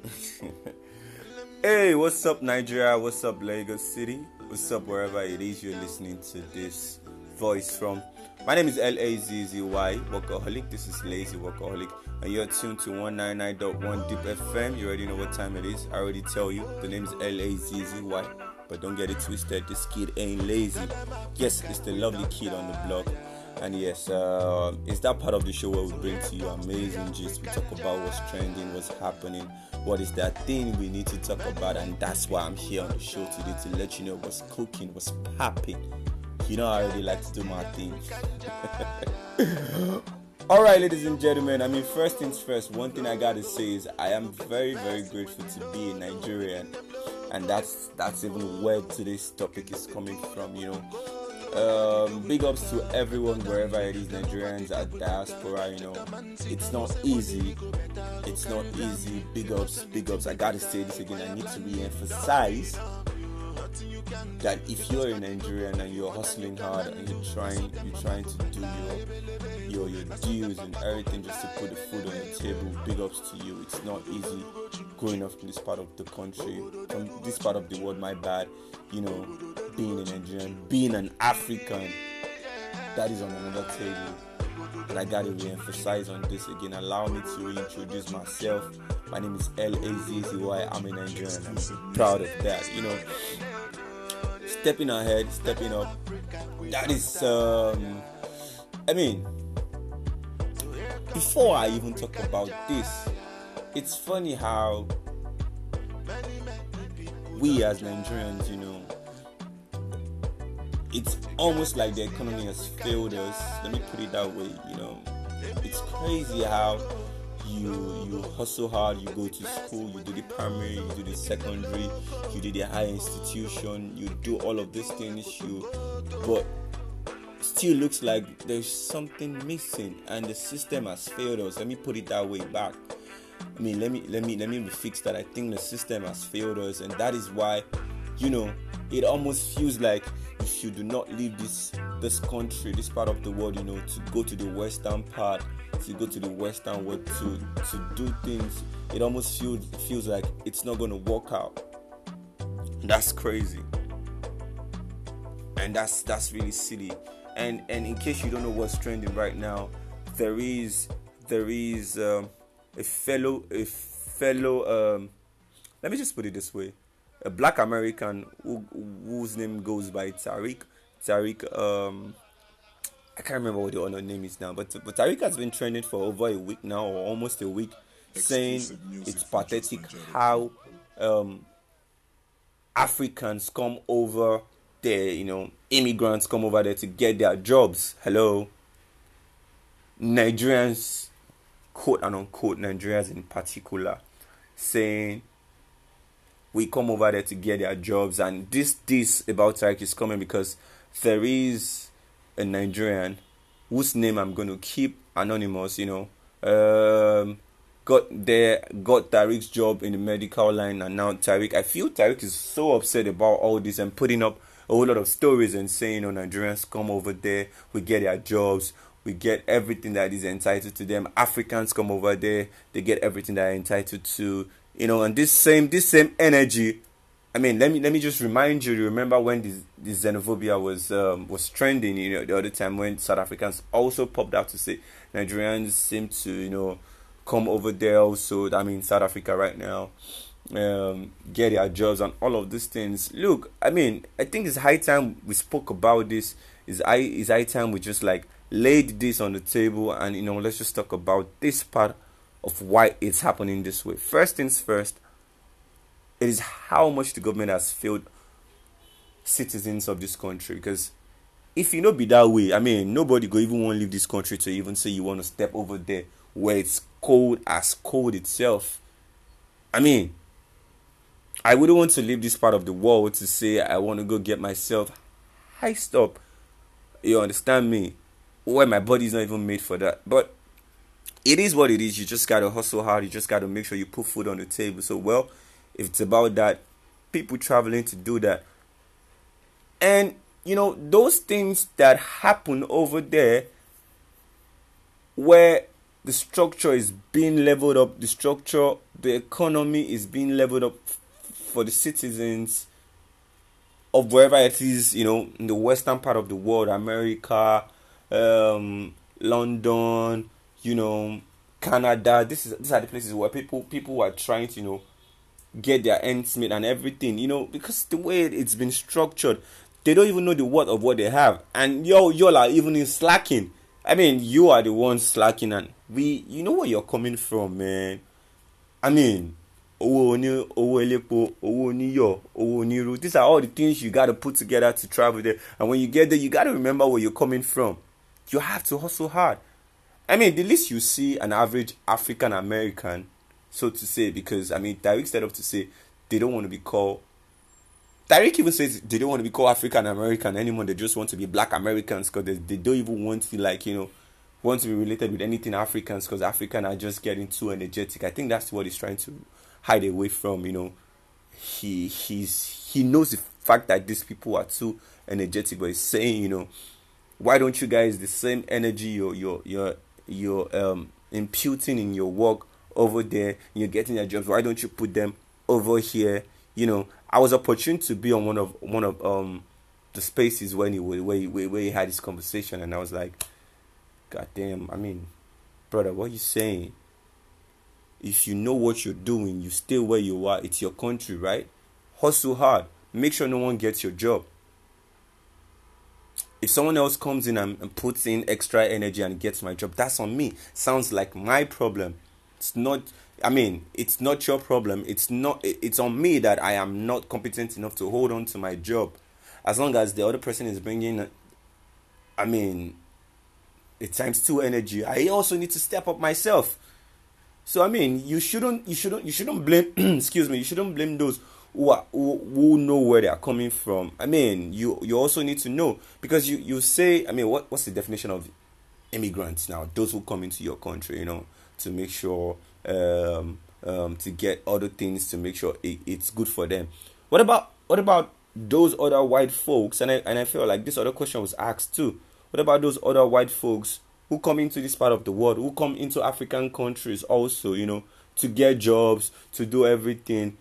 hey, what's up, Nigeria? What's up, Lagos City? What's up, wherever it is you're listening to this voice from? My name is L A Z Z Y Workaholic. This is Lazy Workaholic, and you're tuned to 199.1 Deep FM. You already know what time it is. I already tell you the name is L A Z Z Y, but don't get it twisted. This kid ain't lazy. Yes, it's the lovely kid on the block. And yes, uh, it's that part of the show where we bring to you amazing gist. We talk about what's trending, what's happening, what is that thing we need to talk about, and that's why I'm here on the show today to let you know what's cooking, what's popping. You know, I already like to do my thing. All right, ladies and gentlemen. I mean, first things first. One thing I gotta say is I am very, very grateful to be a Nigerian, and that's that's even where today's topic is coming from. You know, um, big ups to everyone wherever it is, Nigerians at diaspora. You know, it's not easy. It's not easy. Big ups, big ups. I gotta say this again. I need to re-emphasize that if you're in Nigerian and you're hustling hard and you're trying, you're trying to do your your your deals and everything just to put the food on the table. Big ups to you. It's not easy growing up in this part of the country, from this part of the world. My bad. You know, being a Nigerian, being an African, that is on another table. And I gotta re-emphasize on this again. Allow me to reintroduce myself. My name is L A Z Z Y. I'm a Nigerian. I'm proud of that. You know, stepping ahead, stepping up. That is, um, I mean, before I even talk about this, it's funny how we as Nigerians, you know, it's almost like the economy has failed us. Let me put it that way, you know. It's crazy how you you hustle hard, you go to school, you do the primary, you do the secondary, you do the high institution, you do all of these things, you but still looks like there's something missing and the system has failed us. Let me put it that way back. I mean let me let me let me fix that. I think the system has failed us and that is why, you know, it almost feels like if you do not leave this this country, this part of the world, you know, to go to the western part, to go to the western world to to do things, it almost feels feels like it's not gonna work out. That's crazy. And that's that's really silly. And and in case you don't know what's trending right now, there is there is um, a fellow a fellow um, let me just put it this way a black American who, whose name goes by Tariq. Tariq, um, I can't remember what the other name is now, but but Tariq has been trending for over a week now, or almost a week, saying it's pathetic how um, Africans come over there, you know, immigrants come over there to get their jobs. Hello, Nigerians, quote and unquote Nigerians in particular, saying we come over there to get their jobs. And this this about Tariq is coming because there is a Nigerian whose name I'm going to keep anonymous, you know, um, got there, got Tariq's job in the medical line, and now Tariq, I feel Tariq is so upset about all this and putting up a whole lot of stories and saying, oh, Nigerians come over there, we get their jobs, we get everything that is entitled to them. Africans come over there, they get everything that are entitled to you know and this same this same energy i mean let me let me just remind you remember when this, this xenophobia was um, was trending you know the other time when south africans also popped out to say nigerians seem to you know come over there also i mean south africa right now um, get their jobs and all of these things. Look i mean i think it's high time we spoke about this. Is high is high time we just like laid this on the table and you know let's just talk about this part of why it's happening this way. First things first, it is how much the government has failed citizens of this country. Because if you know be that way, I mean nobody go even want to leave this country to even say you want to step over there where it's cold as cold itself. I mean, I wouldn't want to leave this part of the world to say I want to go get myself hiced up. You understand me? Where my body's not even made for that. But it is what it is. You just gotta hustle hard. You just gotta make sure you put food on the table. So, well, if it's about that, people traveling to do that, and you know those things that happen over there, where the structure is being leveled up. The structure, the economy is being leveled up for the citizens of wherever it is, you know, in the western part of the world, America, um, London, you know, Canada. This is these are the places where people people are trying to, you know, get their ends meet and everything, you know, because the way it's been structured, they don't even know the worth of what they have. And yo, y'all are even in slacking. I mean, you are the ones slacking, and we, you know where you're coming from, man. I mean, these are all the things you gotta put together to travel there and when you get there you gotta remember where you're coming from you have to hustle hard i mean the least you see an average african american so to say because i mean Tariq set up to say they don't want to be called Tariq even says they don't want to be called African American anymore. They just want to be Black Americans because they, they don't even want to like you know want to be related with anything Africans because African are just getting too energetic. I think that's what he's trying to hide away from. You know, he he's he knows the fact that these people are too energetic, but he's saying, you know, why don't you guys the same energy you're you're you're you're um imputing in your work over there, you're getting your jobs. Why don't you put them over here? You know, I was opportune to be on one of one of um the spaces when he where he, where he had this conversation, and I was like, God damn, I mean, brother, what you saying? if you know what you're doing, you stay where you are. It's your country, right? Hustle hard. Make sure no one gets your job. If someone else comes in and, and puts in extra energy and gets my job, that's on me. Sounds like my problem. It's not. I mean, it's not your problem. It's not. It's on me that I am not competent enough to hold on to my job. As long as the other person is bringing, I mean, it times two energy. I also need to step up myself. So I mean, you shouldn't you shouldn't you shouldn't blame excuse me, you shouldn't blame those who are who, who know where they are coming from. I mean, you you also need to know because you you say I mean, what what's the definition of immigrants now? Those who come into your country, you know, to make sure um, um, to get other things to make sure it, it's good for them. What about what about those other white folks? And I and I feel like this other question was asked too. What about those other white folks who come into this part of the world, who come into African countries also, you know, to get jobs, to do everything.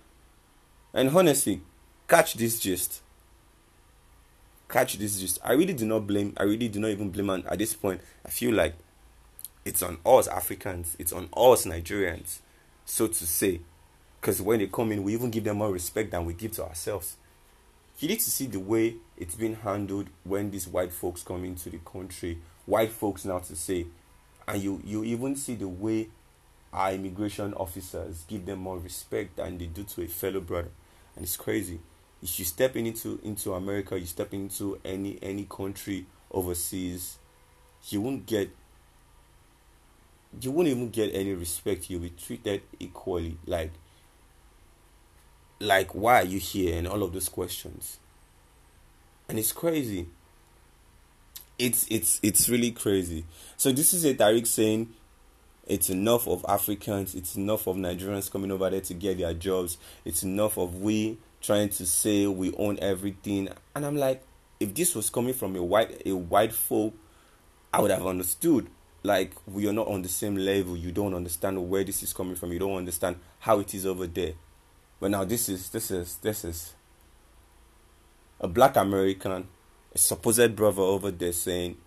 And honestly, catch this gist. Catch this gist. I really do not blame, I really do not even blame and at this point. I feel like it's on us Africans, it's on us Nigerians, so to say. Because when they come in, we even give them more respect than we give to ourselves. You need to see the way it's been handled when these white folks come into the country white folks now to say, and you you even see the way our immigration officers give them more respect than they do to a fellow brother, and it's crazy. If you step into into America, you step into any any country overseas, you won't get you won't even get any respect. You'll be treated equally. Like like why are you here and all of those questions. And it's crazy it's it's it's really crazy. So this is a Tariq saying it's enough of Africans, it's enough of Nigerians coming over there to get their jobs, it's enough of we trying to say we own everything. And I'm like, if this was coming from a white a white folk, I would have understood. Like we are not on the same level. You don't understand where this is coming from. You don't understand how it is over there. But now this is this is this is a black American a supposed brother over there saying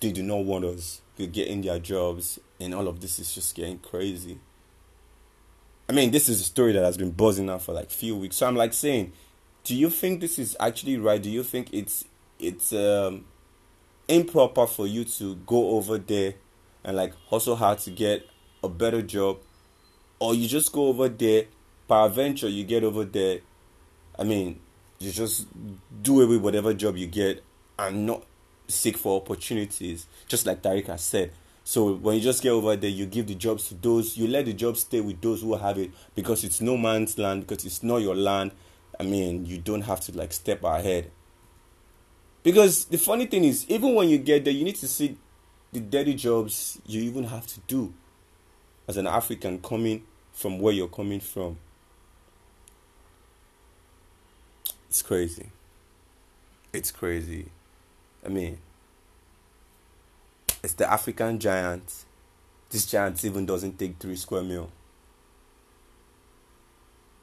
they do not want us to get in their jobs, and all of this is just getting crazy. I mean, this is a story that has been buzzing now for like a few weeks. So I'm like saying, do you think this is actually right? Do you think it's it's um, improper for you to go over there and like hustle hard to get a better job, or you just go over there, peradventure you get over there. I mean, you just do away whatever job you get and not seek for opportunities, just like Tariq has said. So when you just get over there, you give the jobs to those, you let the jobs stay with those who have it because it's no man's land, because it's not your land. I mean, you don't have to like step ahead. Because the funny thing is, even when you get there, you need to see the dirty jobs you even have to do as an African coming from where you're coming from. It's crazy. It's crazy. I mean, it's the African giant This giant even doesn't take three square mil.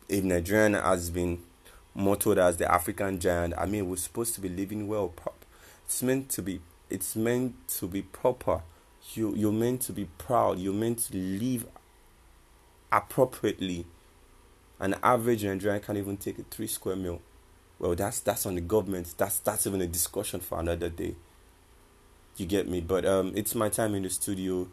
If Nigerian has been mottoed as the African giant, I mean, we're supposed to be living well. It's meant to be. It's meant to be proper. You you're meant to be proud. You're meant to live appropriately. An average Nigerian can't even take a three square mil. Well, that's that's on the government. That's that's even a discussion for another day. You get me? But um, it's my time in the studio.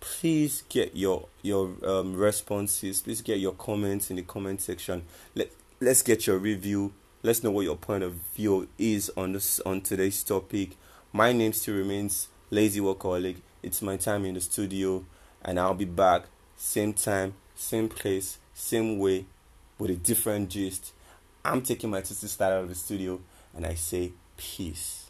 Please get your your um, responses. Please get your comments in the comment section. Let let's get your review. Let's know what your point of view is on this on today's topic. My name still remains Lazy Workaholic. It's my time in the studio, and I'll be back same time, same place, same way, with a different gist. I'm taking my sister style out of the studio, and I say peace.